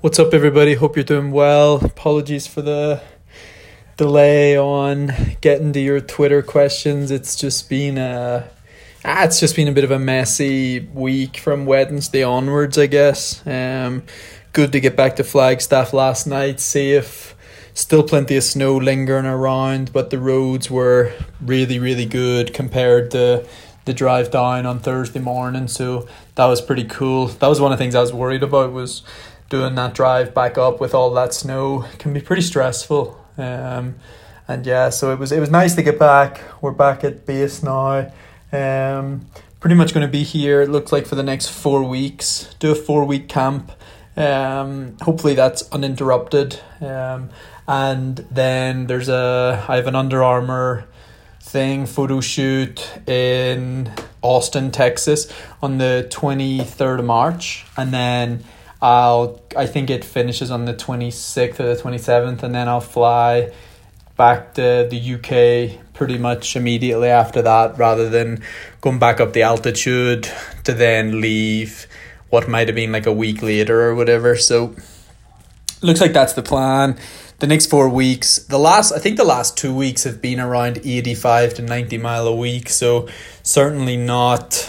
What's up, everybody? Hope you're doing well. Apologies for the delay on getting to your Twitter questions. It's just been a ah, it's just been a bit of a messy week from Wednesday onwards, I guess. Um, good to get back to Flagstaff last night. See if still plenty of snow lingering around, but the roads were really, really good compared to the drive down on Thursday morning. So that was pretty cool. That was one of the things I was worried about was doing that drive back up with all that snow can be pretty stressful. Um, and yeah, so it was it was nice to get back. We're back at base now. Um, pretty much going to be here. It looks like for the next four weeks. Do a four week camp. Um, hopefully that's uninterrupted. Um, and then there's a I have an Under Armour thing photo shoot in Austin, Texas on the twenty third of March, and then I'll I think it finishes on the 26th or the 27th and then I'll fly back to the UK pretty much immediately after that rather than going back up the altitude to then leave what might have been like a week later or whatever. So looks like that's the plan. The next four weeks the last i think the last two weeks have been around 85 to 90 mile a week so certainly not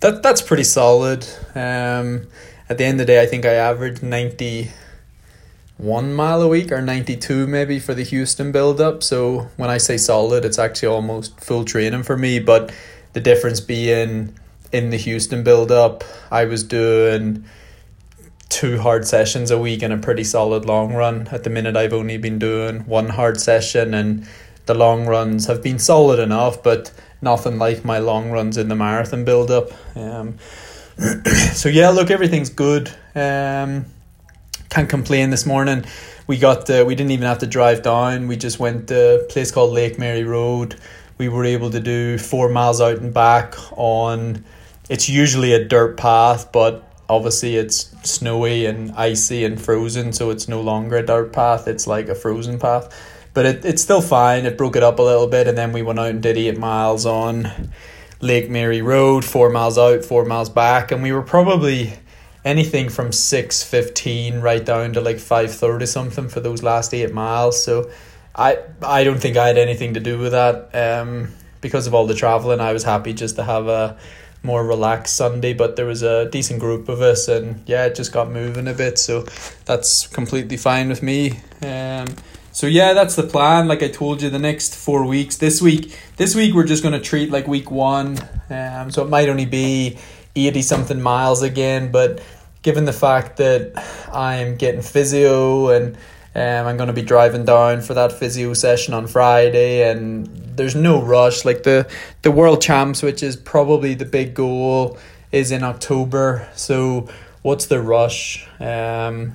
that that's pretty solid. Um at the end of the day, I think I averaged 91 mile a week or 92 maybe for the Houston build up. So when I say solid, it's actually almost full training for me. But the difference being in the Houston build up, I was doing two hard sessions a week and a pretty solid long run. At the minute, I've only been doing one hard session, and the long runs have been solid enough, but nothing like my long runs in the marathon build up. Um, so yeah, look, everything's good. Um, can't complain. This morning, we got uh, we didn't even have to drive down. We just went to a place called Lake Mary Road. We were able to do four miles out and back on. It's usually a dirt path, but obviously it's snowy and icy and frozen, so it's no longer a dirt path. It's like a frozen path, but it, it's still fine. It broke it up a little bit, and then we went out and did eight miles on Lake Mary Road, four miles out, four miles back, and we were probably anything from six fifteen right down to like five thirty something for those last eight miles. So I I don't think I had anything to do with that. Um, because of all the traveling, I was happy just to have a more relaxed Sunday. But there was a decent group of us, and yeah, it just got moving a bit. So that's completely fine with me. Um, so yeah, that's the plan. Like I told you, the next four weeks. This week, this week we're just gonna treat like week one. Um, so it might only be eighty something miles again, but given the fact that I'm getting physio and um, I'm gonna be driving down for that physio session on Friday, and there's no rush. Like the the world champs, which is probably the big goal, is in October. So what's the rush? Um,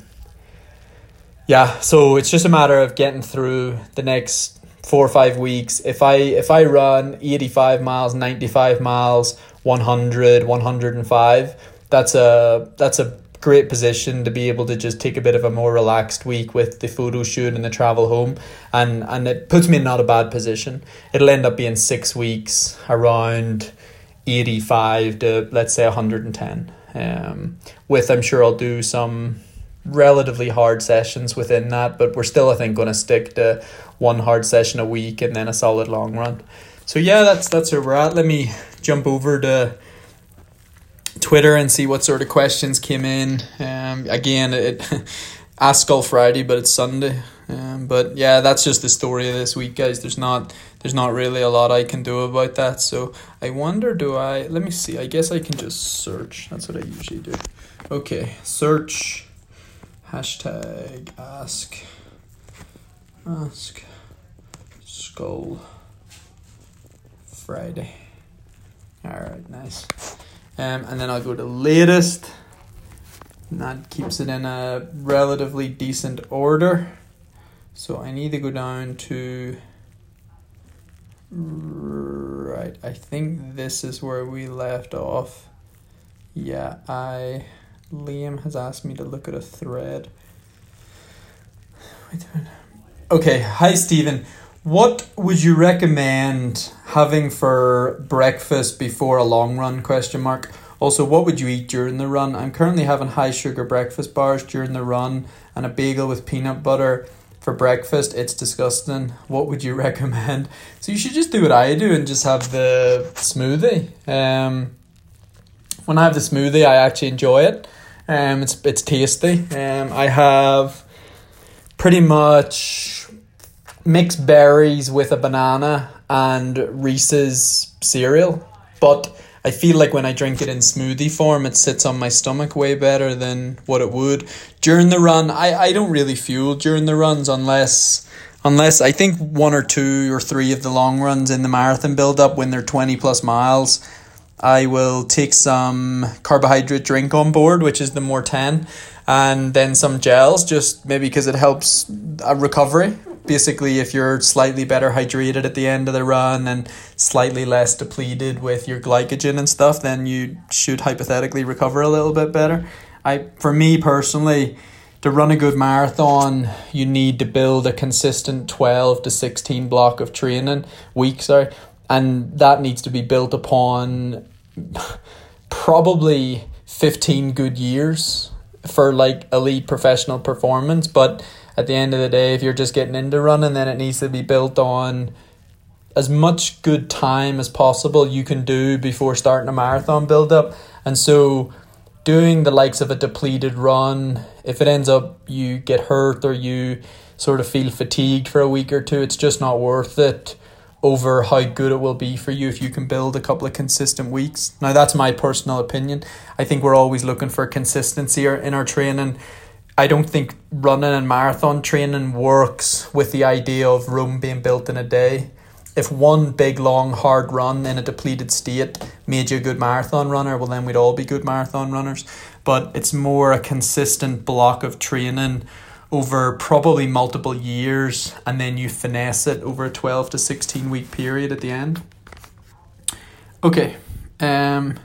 yeah, so it's just a matter of getting through the next four or five weeks. If I if I run 85 miles, 95 miles, 100, 105, that's a that's a great position to be able to just take a bit of a more relaxed week with the photo shoot and the travel home and and it puts me in not a bad position. It'll end up being 6 weeks around 85 to let's say 110. Um with I'm sure I'll do some relatively hard sessions within that, but we're still, I think, going to stick to one hard session a week and then a solid long run. So yeah, that's that's where we're at. Let me jump over to Twitter and see what sort of questions came in. Um, again, it Ask Skull Friday, but it's Sunday. Um, but yeah, that's just the story of this week, guys. There's not there's not really a lot I can do about that. So I wonder, do I? Let me see. I guess I can just search. That's what I usually do. Okay, search Hashtag ask ask skull Friday. Alright, nice. Um, and then I'll go to latest. And that keeps it in a relatively decent order. So I need to go down to right. I think this is where we left off. Yeah, I Liam has asked me to look at a thread. Okay, hi Stephen. What would you recommend having for breakfast before a long run? Question mark. Also, what would you eat during the run? I'm currently having high sugar breakfast bars during the run and a bagel with peanut butter for breakfast. It's disgusting. What would you recommend? So you should just do what I do and just have the smoothie. Um, when I have the smoothie, I actually enjoy it. Um, it's it's tasty. Um, I have pretty much mixed berries with a banana and Reese's cereal, but I feel like when I drink it in smoothie form, it sits on my stomach way better than what it would during the run. I, I don't really fuel during the runs unless unless I think one or two or three of the long runs in the marathon build up when they're 20 plus miles. I will take some carbohydrate drink on board, which is the Maurten, and then some gels, just maybe because it helps a recovery. Basically if you're slightly better hydrated at the end of the run and slightly less depleted with your glycogen and stuff then you should hypothetically recover a little bit better. I for me personally to run a good marathon you need to build a consistent 12 to 16 block of training week sorry and that needs to be built upon probably 15 good years for like elite professional performance but at the end of the day, if you're just getting into running, then it needs to be built on as much good time as possible you can do before starting a marathon build up. And so doing the likes of a depleted run, if it ends up you get hurt or you sort of feel fatigued for a week or two, it's just not worth it over how good it will be for you if you can build a couple of consistent weeks. Now that's my personal opinion. I think we're always looking for consistency in our training I don't think running and marathon training works with the idea of Rome being built in a day. If one big, long, hard run in a depleted state made you a good marathon runner, well, then we'd all be good marathon runners. But it's more a consistent block of training over probably multiple years, and then you finesse it over a 12 to 16 week period at the end. Okay, um,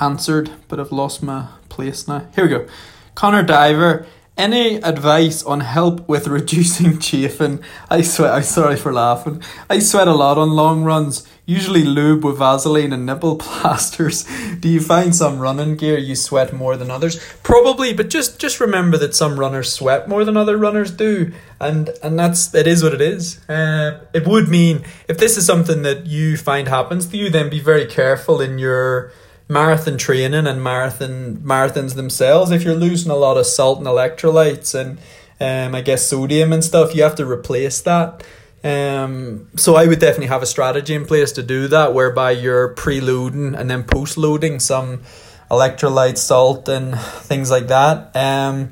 answered, but I've lost my place now. Here we go. Connor Diver any advice on help with reducing chafing? I sweat. I'm sorry for laughing. I sweat a lot on long runs. Usually lube with Vaseline and nipple plasters. Do you find some running gear you sweat more than others? Probably, but just just remember that some runners sweat more than other runners do, and and that's it is what it is. Uh, it would mean if this is something that you find happens to you, then be very careful in your marathon training and marathon marathons themselves, if you're losing a lot of salt and electrolytes and um, I guess sodium and stuff, you have to replace that. Um, so I would definitely have a strategy in place to do that, whereby you're preloading and then post-loading some electrolyte, salt, and things like that. Um,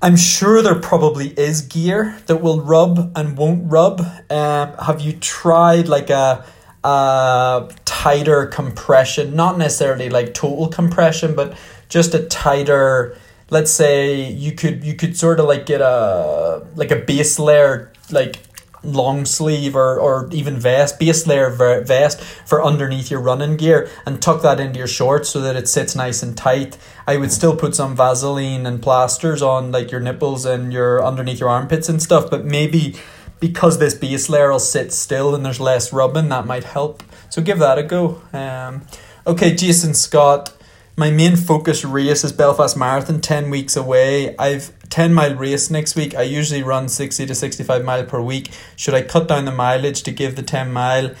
I'm sure there probably is gear that will rub and won't rub. Um, have you tried like a a tighter compression, not necessarily like total compression, but just a tighter. Let's say you could you could sort of like get a like a base layer like long sleeve or, or even vest, base layer vest for underneath your running gear and tuck that into your shorts so that it sits nice and tight. I would still put some Vaseline and plasters on like your nipples and your underneath your armpits and stuff, but maybe because this base layer will sit still and there's less rubbing, that might help. So give that a go. Um, okay, Jason Scott. My main focus race is Belfast Marathon, 10 weeks away. I've 10 mile race next week. I usually run 60 to 65 mile per week. Should I cut down the mileage to give the 10 mile?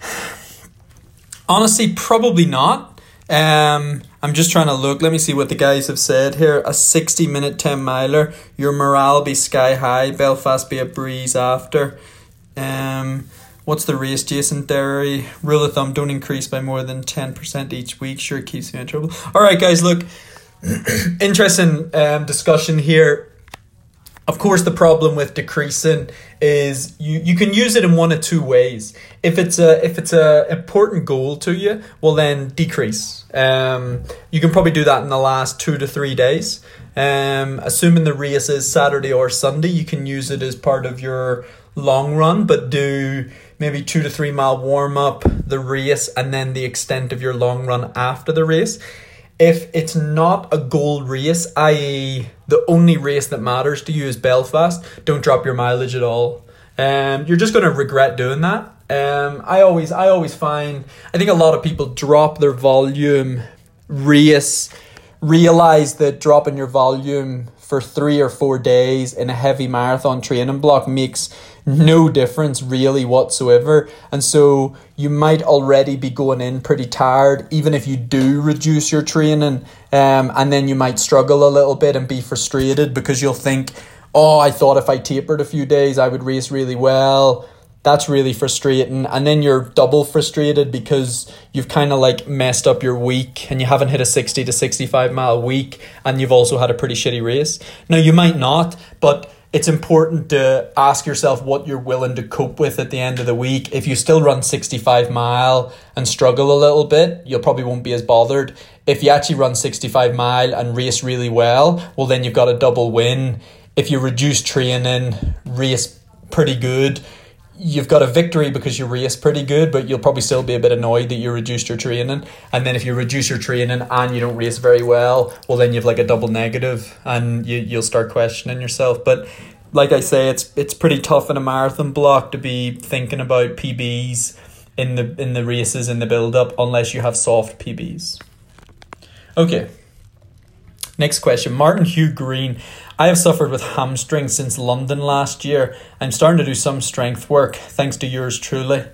Honestly, probably not. Um, I'm just trying to look. Let me see what the guys have said here. A 60 minute 10 miler. Your morale be sky high. Belfast be a breeze after. Um, what's the race, Jason Derry? Rule of thumb don't increase by more than 10% each week. Sure keeps me in trouble. All right, guys, look. interesting um, discussion here of course, the problem with decreasing is you, you can use it in one of two ways. If it's a if it's a important goal to you, well then decrease. Um, you can probably do that in the last two to three days. Um, assuming the race is Saturday or Sunday, you can use it as part of your long run, but do maybe two to three mile warm up, the race, and then the extent of your long run after the race if it's not a goal race, i.e., the only race that matters to you is Belfast, don't drop your mileage at all. Um, you're just going to regret doing that. Um, I always, I always find, I think a lot of people drop their volume race, realize that dropping your volume for three or four days in a heavy marathon training block makes no difference really whatsoever. And so you might already be going in pretty tired, even if you do reduce your training. Um, and then you might struggle a little bit and be frustrated because you'll think, oh, I thought if I tapered a few days, I would race really well that's really frustrating. And then you're double frustrated because you've kind of like messed up your week and you haven't hit a 60 to 65 mile week and you've also had a pretty shitty race. Now you might not but it's important to ask yourself what you're willing to cope with at the end of the week. If you still run 65 mile and struggle a little bit you probably won't be as bothered. If you actually run 65 mile and race really well well then you've got a double win. If you reduce training race pretty good you've got a victory because you race pretty good, but you'll probably still be a bit annoyed that you reduced your training. And then if you reduce your training and you don't race very well, well then you've like a double negative and you you'll start questioning yourself. But like I say, it's it's pretty tough in a marathon block to be thinking about PBs in the in the races in the build up unless you have soft PBs. Okay. Next question. Martin Hugh Green. I have suffered with hamstrings since London last year. I'm starting to do some strength work, thanks to yours truly.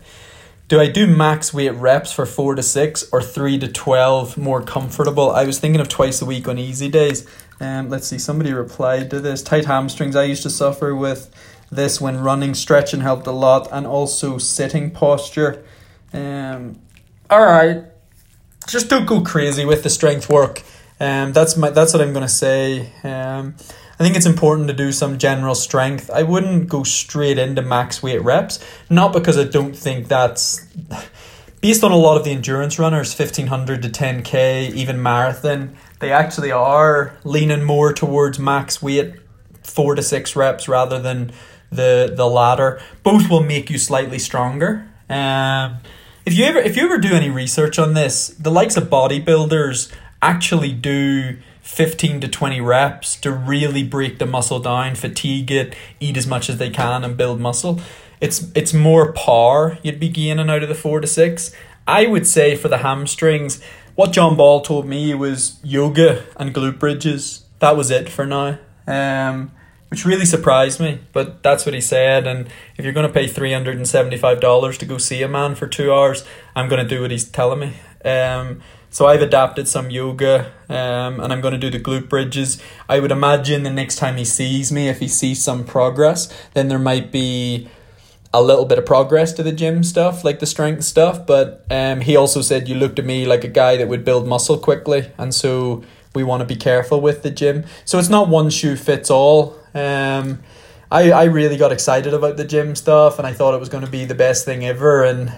Do I do max weight reps for 4 to 6 or 3 to 12 more comfortable? I was thinking of twice a week on easy days. Um, let's see, somebody replied to this. Tight hamstrings, I used to suffer with this when running. Stretching helped a lot and also sitting posture. Um, Alright, just don't go crazy with the strength work. Um, that's my that's what I'm gonna say. Um, I think it's important to do some general strength. I wouldn't go straight into max weight reps, not because I don't think that's based on a lot of the endurance runners, 1500 to 10k, even marathon, they actually are leaning more towards max weight 4 to 6 reps rather than the the latter. Both will make you slightly stronger. Um, if you ever if you ever do any research on this, the likes of bodybuilders actually do 15 to 20 reps to really break the muscle down, fatigue it, eat as much as they can and build muscle. It's it's more power you'd be gaining out of the 4 to 6. I would say for the hamstrings, what John Ball told me was yoga and glute bridges. That was it for now. Um which really surprised me, but that's what he said. And if you're going to pay three hundred and seventy-five dollars to go see a man for two hours, I'm going to do what he's telling me. Um, so I've adapted some yoga um, and I'm going to do the glute bridges. I would imagine the next time he sees me, if he sees some progress, then there might be a little bit of progress to the gym stuff, like the strength stuff. But um, he also said you looked at me like a guy that would build muscle quickly. And so we want to be careful with the gym. So it's not one shoe fits all. Um, I, I really got excited about the gym stuff and I thought it was going to be the best thing ever. And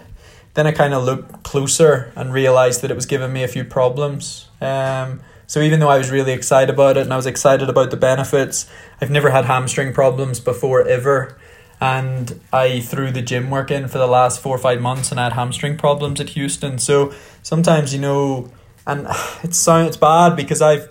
then I kind of looked closer and realized that it was giving me a few problems. Um, so even though I was really excited about it and I was excited about the benefits, I've never had hamstring problems before ever. And I threw the gym work in for the last four or five months and I had hamstring problems at Houston. So sometimes you know, and it's sound it's bad because I've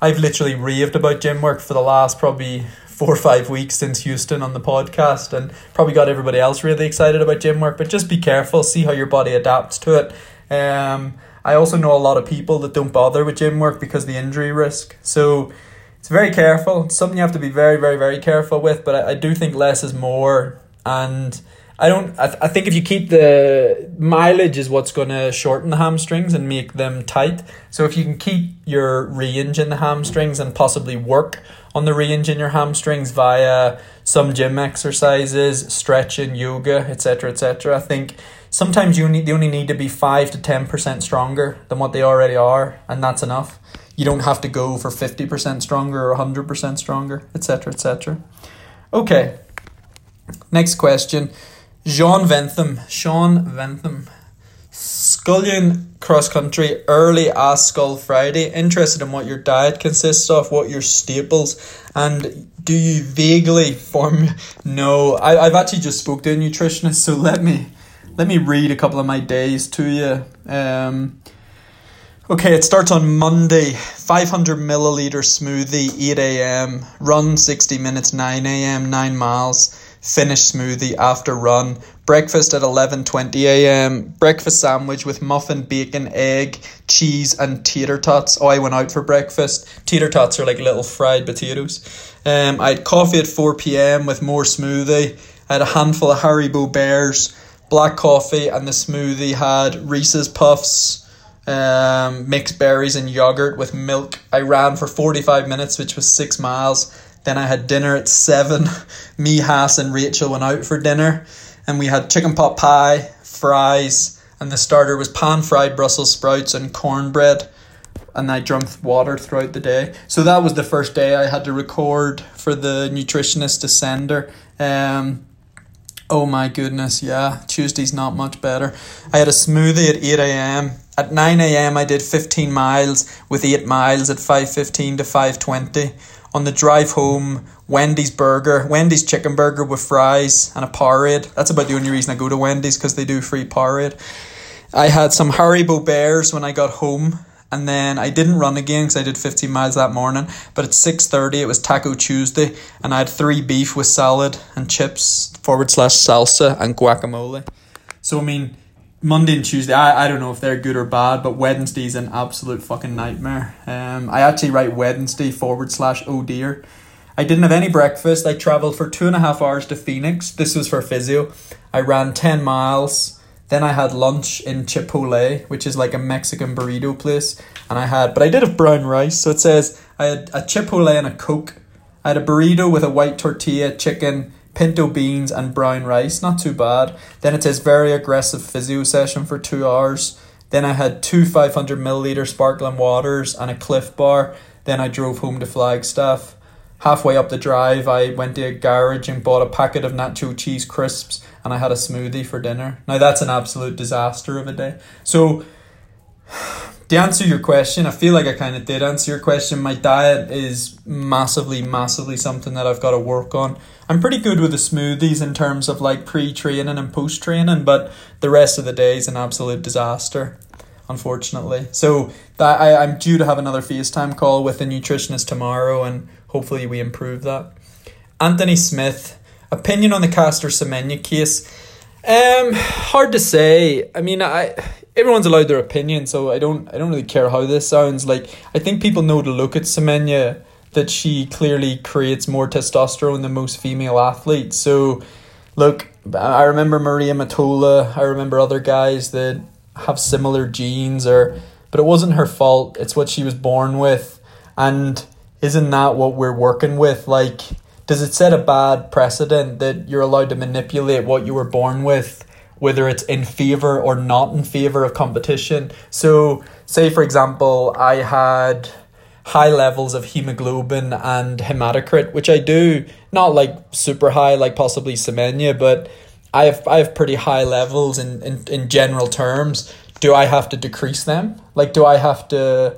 I've literally raved about gym work for the last probably four or five weeks since Houston on the podcast and probably got everybody else really excited about gym work. But just be careful, see how your body adapts to it. Um, I also know a lot of people that don't bother with gym work because the injury risk. So it's very careful. It's something you have to be very, very, very careful with. But I, I do think less is more. And I don't. I, th- I think if you keep the mileage is what's going to shorten the hamstrings and make them tight. So if you can keep your range in the hamstrings and possibly work on the range in your hamstrings via some gym exercises, stretching, yoga, etc., etc. I think sometimes you need they only need to be five to ten percent stronger than what they already are, and that's enough. You don't have to go for fifty percent stronger or hundred percent stronger, etc., etc. Okay. Next question. Jean Ventham. Sean Ventham. Scullion cross country early Ask Skull Friday. Interested in what your diet consists of, what your staples, and do you vaguely form? No, I I've actually just spoke to a nutritionist, so let me let me read a couple of my days to you. Um, okay, it starts on Monday. Five hundred milliliter smoothie, eight a.m. Run sixty minutes, nine a.m. Nine miles finish smoothie after run. Breakfast at 11:20 a.m. Breakfast sandwich with muffin, bacon, egg, cheese, and tater tots. Oh, I went out for breakfast. Tater tots are like little fried potatoes. Um, I had coffee at 4 p.m. with more smoothie. I had a handful of Haribo Bears, black coffee, and the smoothie had Reese's Puffs, um, mixed berries, and yogurt with milk. I ran for 45 minutes, which was six miles. Then I had dinner at 7. Me, Haas, and Rachel went out for dinner and we had chicken pot pie, fries, and the starter was pan fried Brussels sprouts and cornbread. And I drank water throughout the day. So that was the first day I had to record for the nutritionist to send her. Um, oh my goodness, yeah, Tuesday's not much better. I had a smoothie at 8 a.m. At 9 a.m. I did 15 miles with 8 miles at 5.15 to 5.20. On the drive home, Wendy's burger, Wendy's chicken burger with fries and a Powerade. That's about the only reason I go to Wendy's because they do free Powerade. I had some Haribo Bears when I got home, and then I didn't run again because I did 15 miles that morning. But at 6.30, it was Taco Tuesday, and I had three beef with salad and chips, forward slash salsa, and guacamole. So, I mean, Monday and Tuesday, I, I don't know if they're good or bad, but Wednesday's an absolute fucking nightmare. Um, I actually write Wednesday forward slash oh dear. I didn't have any breakfast. I travelled for two and a half hours to Phoenix. This was for physio. I ran 10 miles. Then I had lunch in Chipotle, which is like a Mexican burrito place. And I had, but I did have brown rice. So it says I had a Chipotle and a Coke. I had a burrito with a white tortilla, chicken, pinto beans, and brown rice. Not too bad. Then it says very aggressive physio session for two hours. Then I had two 500 milliliter sparkling waters and a Clif bar. Then I drove home to Flagstaff. Halfway up the drive, I went to a garage and bought a packet of nacho cheese crisps and I had a smoothie for dinner. Now, that's an absolute disaster of a day. So, to answer your question, I feel like I kind of did answer your question. My diet is massively, massively something that I've got to work on. I'm pretty good with the smoothies in terms of like pre training and post training, but the rest of the day is an absolute disaster, unfortunately. So that I, I'm due to have another FaceTime call with a nutritionist tomorrow, and hopefully we improve that. Anthony Smith, opinion on the Caster Semenya case. Um, hard to say. I mean, I everyone's allowed their opinion, so I don't I don't really care how this sounds. Like I think people know to look at Semenya that she clearly creates more testosterone than most female athletes. So, look, I remember Maria Mutola. I remember other guys that have similar genes, or but it wasn't her fault. It's what she was born with, and isn't that what we're working with? Like, does it set a bad precedent that you're allowed to manipulate what you were born with? Whether it's in favor or not in favor of competition. So, say for example, I had high levels of hemoglobin and hematocrit, which I do not like super high, like possibly Semenya, but I have I have pretty high levels in, in, in general terms. Do I have to decrease them? Like, do I have to?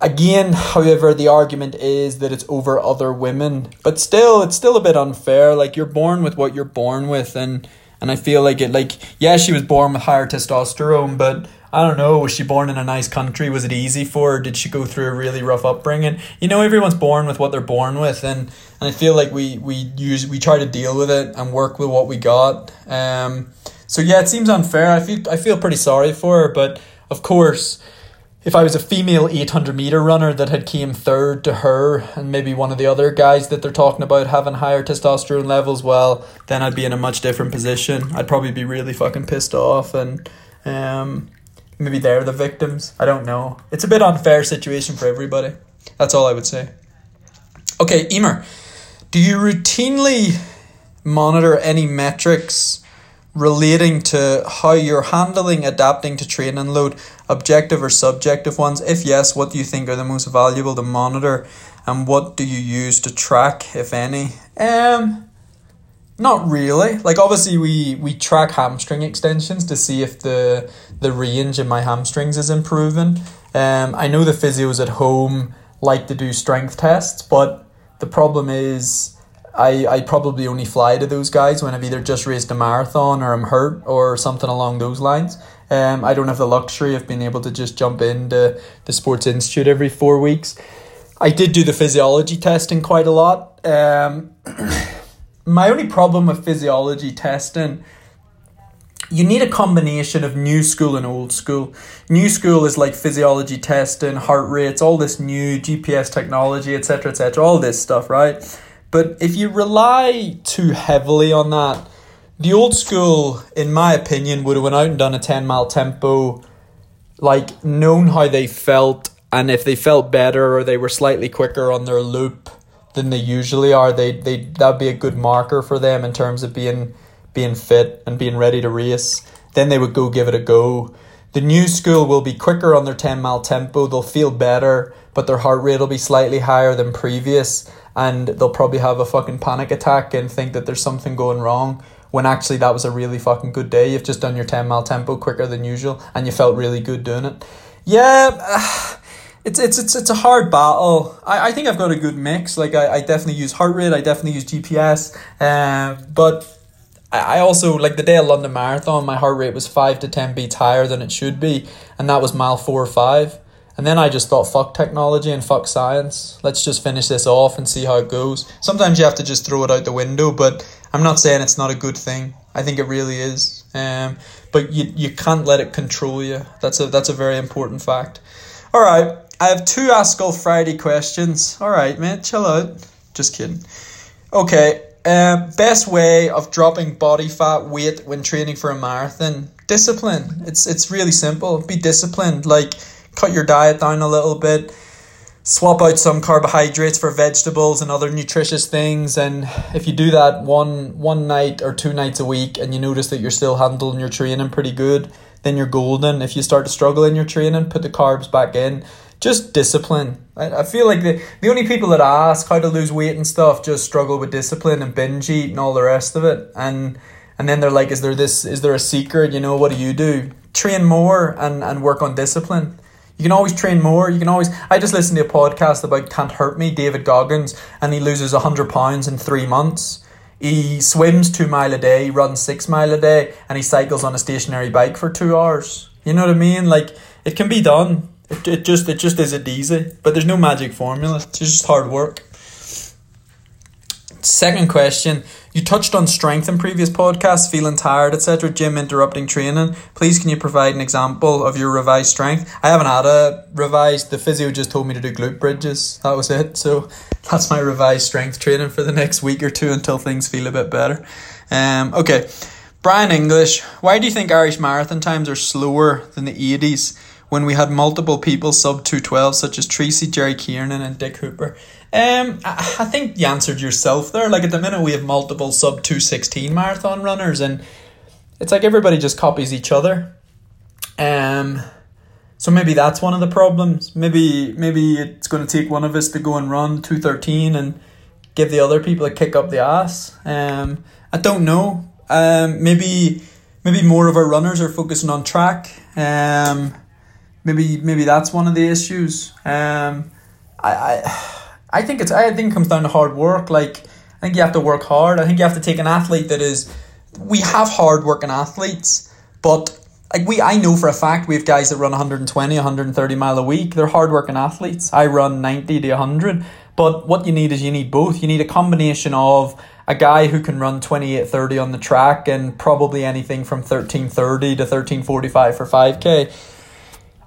Again, however, the argument is that it's over other women, but still, it's still a bit unfair. Like, you're born with what you're born with, and and I feel like it. Like, yeah, she was born with higher testosterone, but I don't know, was she born in a nice country? Was it easy for her? Did she go through a really rough upbringing? You know, everyone's born with what they're born with and, and I feel like we, we use we try to deal with it and work with what we got. Um so yeah, it seems unfair. I feel I feel pretty sorry for her, but of course if I was a female 800 meter runner that had came third to her and maybe one of the other guys that they're talking about having higher testosterone levels, well, then I'd be in a much different position. I'd probably be really fucking pissed off and um maybe they're the victims. I don't know. It's a bit unfair situation for everybody. That's all I would say. Okay, Emer, do you routinely monitor any metrics relating to how you're handling adapting to training load, objective or subjective ones? If yes, what do you think are the most valuable to monitor and what do you use to track, if any? Um not really. Like obviously we we track hamstring extensions to see if the the range in my hamstrings is improving. Um I know the physios at home like to do strength tests, but the problem is I, I probably only fly to those guys when I've either just raced a marathon or I'm hurt or something along those lines. Um, I don't have the luxury of being able to just jump into the Sports Institute every four weeks. I did do the physiology testing quite a lot. Um, my only problem with physiology testing you need a combination of new school and old school. New school is like physiology testing, heart rates, all this new GPS technology, etc., etc., all this stuff, right? But if you rely too heavily on that, the old school, in my opinion, would have went out and done a 10 mile tempo, like known how they felt, and if they felt better or they were slightly quicker on their loop than they usually are, they they that'd be a good marker for them in terms of being being fit and being ready to race. Then they would go give it a go. The new school will be quicker on their 10 mile tempo, they'll feel better, but their heart rate will be slightly higher than previous, and they'll probably have a fucking panic attack and think that there's something going wrong when actually that was a really fucking good day. You've just done your 10 mile tempo quicker than usual and you felt really good doing it. Yeah, it's it's it's it's a hard battle. I, I think I've got a good mix. Like I, I definitely use heart rate, I definitely use GPS, uh, but I also like the day of London Marathon, my heart rate was five to ten beats higher than it should be, and that was mile four or five. And then I just thought, fuck technology and fuck science. Let's just finish this off and see how it goes. Sometimes you have to just throw it out the window, but I'm not saying it's not a good thing. I think it really is. Um, but you you can't let it control you. That's a that's a very important fact. All right, I have two Ask All Friday questions. All right, man, chill out. Just kidding. Okay, um, best way of dropping body fat weight when training for a marathon discipline. It's it's really simple. Be disciplined. Like cut your diet down a little bit. Swap out some carbohydrates for vegetables and other nutritious things. And if you do that one one night or two nights a week, and you notice that you're still handling your training pretty good, then you're golden. If you start to struggle in your training, put the carbs back in just discipline. I, I feel like the, the only people that ask how to lose weight and stuff just struggle with discipline and binge eat and all the rest of it. And and then they're like, is there this is there a secret? You know, what do you do? Train more and, and work on discipline. You can always train more. You can always. I just listened to a podcast about Can't Hurt Me, David Goggins, and he loses 100 pounds in three months. He swims two mile a day, runs six mile a day, and he cycles on a stationary bike for two hours. You know what I mean? Like, it can be done. It, it just it just isn't easy. But there's no magic formula. It's just hard work. Second question. You touched on strength in previous podcasts, feeling tired, etc., gym interrupting training. Please can you provide an example of your revised strength? I haven't had a revised the physio just told me to do glute bridges. That was it. So that's my revised strength training for the next week or two until things feel a bit better. Um okay. Brian English, why do you think Irish marathon times are slower than the eighties? when we had multiple people sub 212, such as Treacy, Jerry Kiernan, and Dick Hooper. Um, I, I think you answered yourself there. Like at the minute, we have multiple sub 216 marathon runners, and it's like everybody just copies each other. Um, so maybe that's one of the problems. Maybe maybe it's going to take one of us to go and run 213 and give the other people a kick up the ass. Um, I don't know. Um, maybe maybe more of our runners are focusing on track. Um, maybe maybe that's one of the issues. Um, I, I I think it's I think it comes down to hard work. Like I think you have to work hard. I think you have to take an athlete that is. We have hard working athletes, but like we I know for a fact we have guys that run 120 130 mile a week they're hard working athletes I run 90 to 100 but what you need is you need both you need a combination of a guy who can run 2830 on the track and probably anything from 1330 to 1345 for 5k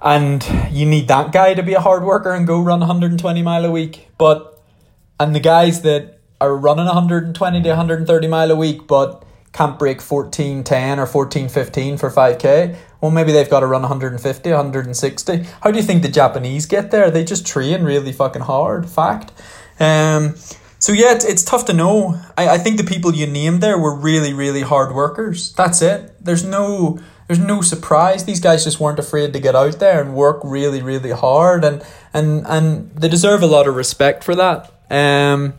and you need that guy to be a hard worker and go run 120 mile a week. But and the guys that are running 120 to 130 mile a week but can't break 1410 or 1415 for 5k well maybe they've got to run 150 160 how do you think the japanese get there? They just train really fucking hard. Fact. Um so yeah it's, it's tough to know. I, I think the people you named there were really really hard workers. That's it. There's no there's no surprise. These guys just weren't afraid to get out there and work really, really hard, and and and they deserve a lot of respect for that. Um,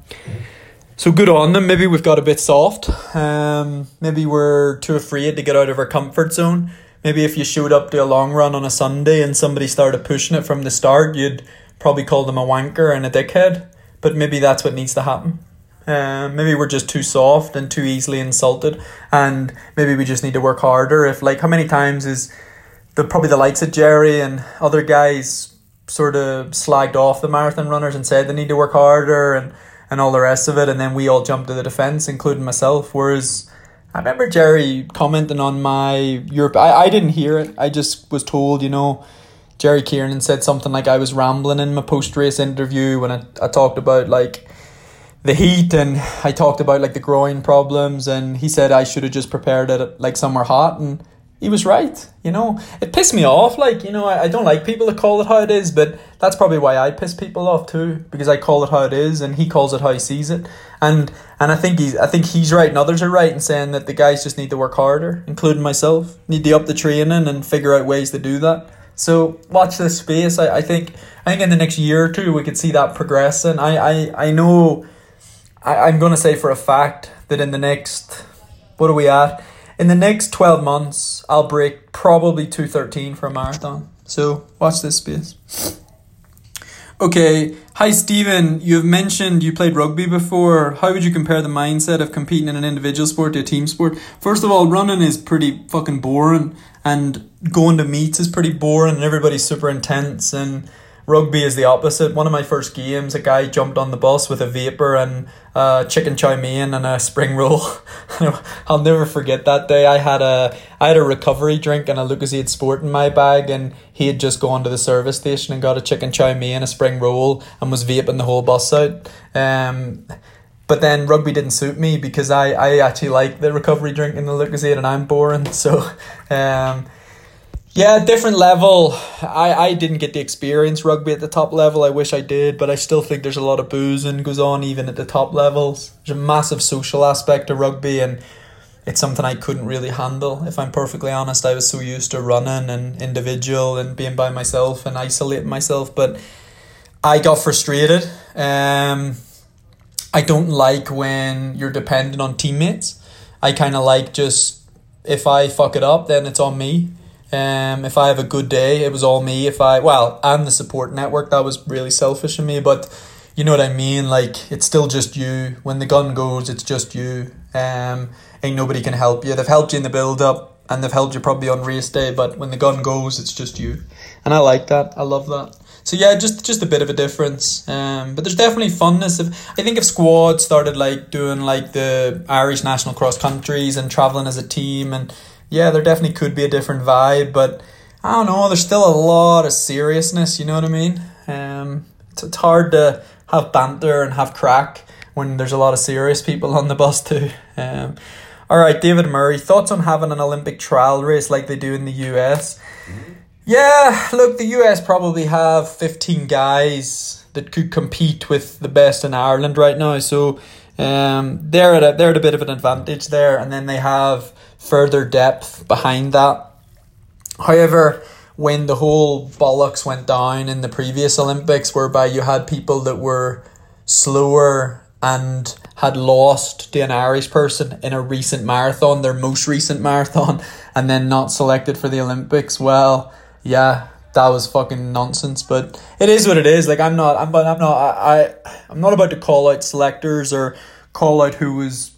so good on them. Maybe we've got a bit soft. Um, maybe we're too afraid to get out of our comfort zone. Maybe if you showed up to a long run on a Sunday and somebody started pushing it from the start, you'd probably call them a wanker and a dickhead. But maybe that's what needs to happen. Uh, maybe we're just too soft and too easily insulted, and maybe we just need to work harder. If like, how many times is the probably the likes of Jerry and other guys sort of slagged off the marathon runners and said they need to work harder and and all the rest of it, and then we all jumped to the defense, including myself. Whereas I remember Jerry commenting on my Europe. I, I didn't hear it. I just was told, you know, Jerry Kiernan said something like I was rambling in my post race interview when I, I talked about like the heat and I talked about like the groin problems and he said I should have just prepared it like somewhere hot and he was right. You know, it pissed me off. Like, you know, I, I don't like people that call it how it is, but that's probably why I piss people off too, because I call it how it is and he calls it how he sees it. And and I think he's I think he's right and others are right in saying that the guys just need to work harder, including myself. Need to up the training and figure out ways to do that. So watch this space. I, I think I think in the next year or two we could see that progressing. I, I, I know I, I'm gonna say for a fact that in the next what are we at? in the next 12 months, I'll break probably 213 for a marathon. So watch this space. Okay, hi Stephen. You've mentioned you played rugby before. How would you compare the mindset of competing in an individual sport to a team sport? First of all, running is pretty fucking boring, and going to meets is pretty boring, and everybody's super intense. And Rugby is the opposite. One of my first games, a guy jumped on the bus with a vapor and uh, chicken chow mein and a spring roll. I'll never forget that day. I had a I had a recovery drink and a Lucozade Sport in my bag, and he had just gone to the service station and got a chicken chow mein, and a spring roll, and was vaping the whole bus out. Um, but then rugby didn't suit me because I, I actually like the recovery drink and the Lucozade, and I'm boring. So. Um, yeah, different level. I, I didn't get the experience rugby at the top level. I wish I did, but I still think there's a lot of boozing goes on even at the top levels. There's a massive social aspect to rugby, and it's something I couldn't really handle. If I'm perfectly honest, I was so used to running and individual and being by myself and isolating myself, but I got frustrated. Um, I don't like when you're dependent on teammates. I kind of like just if I fuck it up, then it's on me um, if I have a good day, it was all me. If I well, and the support network, that was really selfish of me. But you know what I mean. Like it's still just you. When the gun goes, it's just you. Um, ain't nobody can help you. They've helped you in the build up, and they've helped you probably on race day. But when the gun goes, it's just you. And I like that. I love that. So yeah, just just a bit of a difference. Um, but there's definitely funness. If I think if squad started like doing like the Irish national cross countries and traveling as a team and yeah, there definitely could be a different vibe, but I don't know. There's still a lot of seriousness. You know what I mean? Um, it's, it's hard to have banter and have crack when there's a lot of serious people on the bus too. Um, all right, David Murray, thoughts on having an Olympic trial race like they do in the US? Yeah, look, the US probably have 15 guys that could compete with the best in Ireland right now. So um, they're at a, they're at a bit of an advantage there, and then they have further depth behind that. However, when the whole bollocks went down in the previous Olympics, whereby you had people that were slower and had lost to an Irish person in a recent marathon, their most recent marathon, and then not selected for the Olympics, well, yeah, that was fucking nonsense. But it is what it is. Like I'm not, I'm, but I'm not, I, I, I'm not about to call out selectors or call out who was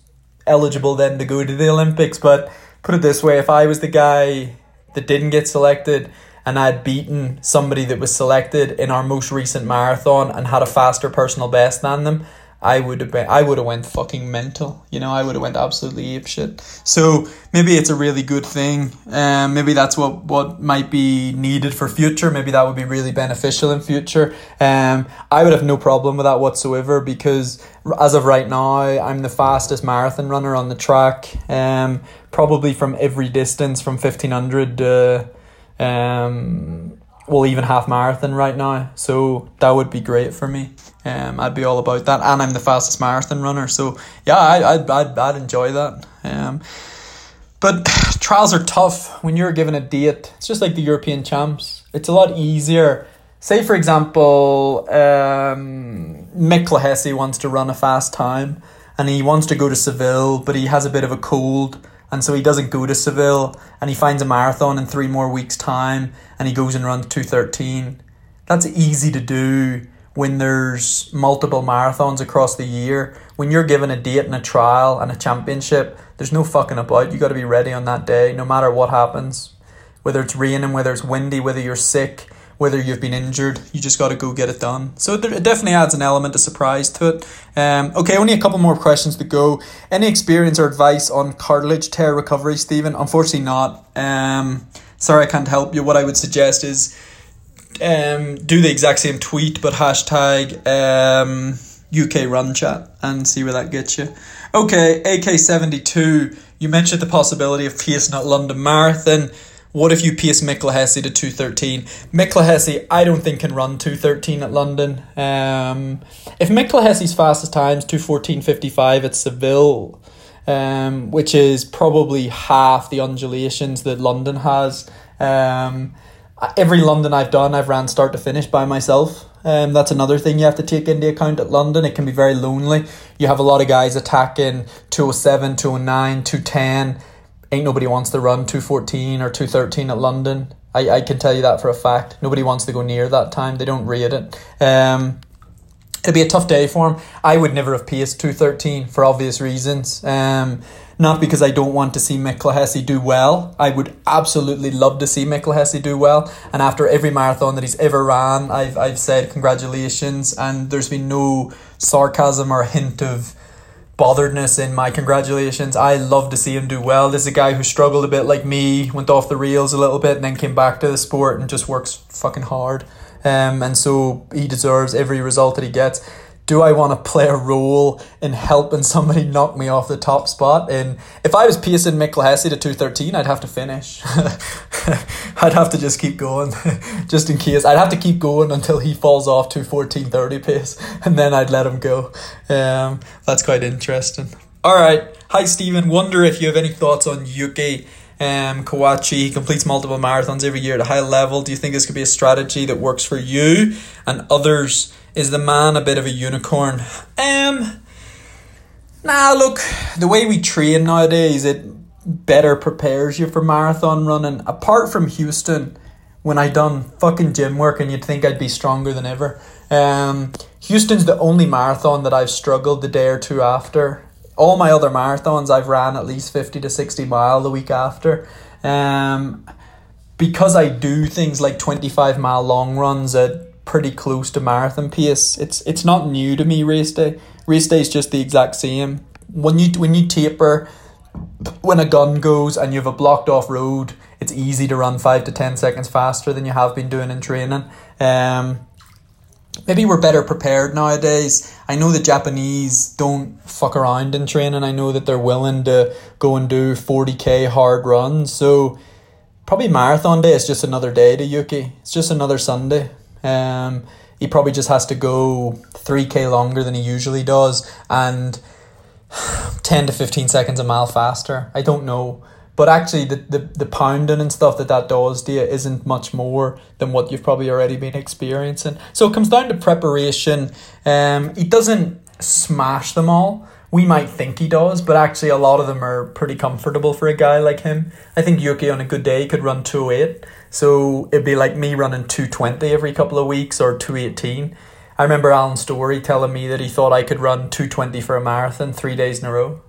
eligible then to go to the Olympics. But put it this way: if I was the guy that didn't get selected and I'd beaten somebody that was selected in our most recent marathon and had a faster personal best than them, I would have been I would have went fucking mental. You know, I would have went absolutely ape shit. So maybe it's a really good thing. Um, maybe that's what what might be needed for future. Maybe that would be really beneficial in future. Um, I would have no problem with that whatsoever because as of right now, I'm the fastest marathon runner on the track. Um, probably from every distance from fifteen hundred. Uh, um, well, even half marathon right now. So that would be great for me. Um, I'd be all about that, and I'm the fastest marathon runner. So yeah, I, I'd, I'd, I'd enjoy that. Um, but trials are tough when you're given a date. It's just like the European champs. It's a lot easier. Say for example, um, Mick wants to run a fast time, and he wants to go to Seville, but he has a bit of a cold and so he doesn't go to Seville and he finds a marathon in three more weeks' time and he goes and runs 213. That's easy to do when there's multiple marathons across the year. When you're given a date and a trial and a championship, there's no fucking about. You got to be ready on that day no matter what happens. Whether it's raining, whether it's windy, whether you're sick, whether you've been injured. You just got to go get it done. So it definitely adds an element of surprise to it. Um, okay, only a couple more questions to go. Any experience or advice on cartilage tear recovery, Stephen? Unfortunately, not. Um, sorry, I can't help you. What I would suggest is um, do the exact same tweet, but hashtag um, UK Run Chat and see where that gets you. Okay, AK72, you mentioned the possibility of pacing at London Marathon. What if you pace Mikkel to 213? Mikkel I don't think can run 213 at London. Um, if Mikkel fastest times 214.55 at Seville, um, which is probably half the undulations that London has. Um, every London I've done, I've ran start to finish by myself. Um, that's another thing you have to take into account at London. It can be very lonely. You have a lot of guys attacking 207, 209, 210. Ain't nobody wants to run 214 or 213 at London. I, I can tell you that for a fact. Nobody wants to go near that time. They don't rate it. Um, it'd be a tough day for him. I would never have paced 213 for obvious reasons. Um, not because I don't want to see Hesse do well. I would absolutely love to see Hesse do well. And after every marathon that he's ever ran, I've, I've said congratulations. And there's been no sarcasm or hint of botheredness in my congratulations. I love to see him do well. This is a guy who struggled a bit like me, went off the rails a little bit, and then came back to the sport and just works fucking hard. Um, and so he deserves every result that he gets do I want to play a role in helping somebody knock me off the top spot? And if I was pacing Hesse to 213, I'd have to finish. I'd have to just keep going, just in case. I'd have to keep going until he falls off to 14.30 pace, and then I'd let him go. Um, that's quite interesting. All right. Hi, Stephen. Wonder if you have any thoughts on Yuki um, Kawauchi. He completes multiple marathons every year at a high level. Do you think this could be a strategy that works for you and others? Is the man a bit of a unicorn? Um, nah, look, the way we train nowadays, it better prepares you for marathon running. Apart from Houston, when I done fucking gym work and you'd think I'd be stronger than ever. Um, Houston's the only marathon that I've struggled the day or two after. All my other marathons, I've ran at least 50 to 60 mile the week after. Um, because I do things like 25 mile long runs at pretty close to marathon pace. It's it's not new to me race day. Race day is just the exact same. When you when you taper, when a gun goes and you have a blocked off road, it's easy to run five to ten seconds faster than you have been doing in training. Um, maybe we're better prepared nowadays. I know the Japanese don't fuck around in training. I know that they're willing to go and do forty k hard runs. So probably marathon day is just another day to Yuki. It's just another Sunday. Um, he probably just has to go 3k longer than he usually does and 10 to 15 seconds a mile faster. I don't know. But actually, the, the, the pounding and stuff that that does to you isn't much more than what you've probably already been experiencing. So it comes down to preparation. Um, he doesn't smash them all. We might think he does, but actually, a lot of them are pretty comfortable for a guy like him. I think Yuki on a good day could run 208. So it'd be like me running 220 every couple of weeks or 218. I remember Alan Storey telling me that he thought I could run 220 for a marathon three days in a row.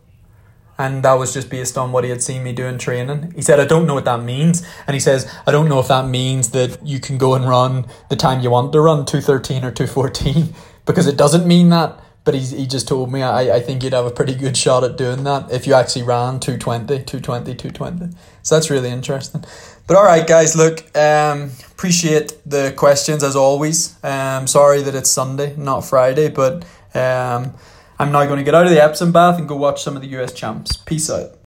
And that was just based on what he had seen me doing training. He said, I don't know what that means. And he says, I don't know if that means that you can go and run the time you want to run, 213 or 214, because it doesn't mean that. But he's, he just told me I, I think you'd have a pretty good shot at doing that if you actually ran 220, 220, 220. So that's really interesting. But all right, guys, look, um, appreciate the questions as always. Um, sorry that it's Sunday, not Friday, but um, I'm now going to get out of the Epsom bath and go watch some of the US champs. Peace out.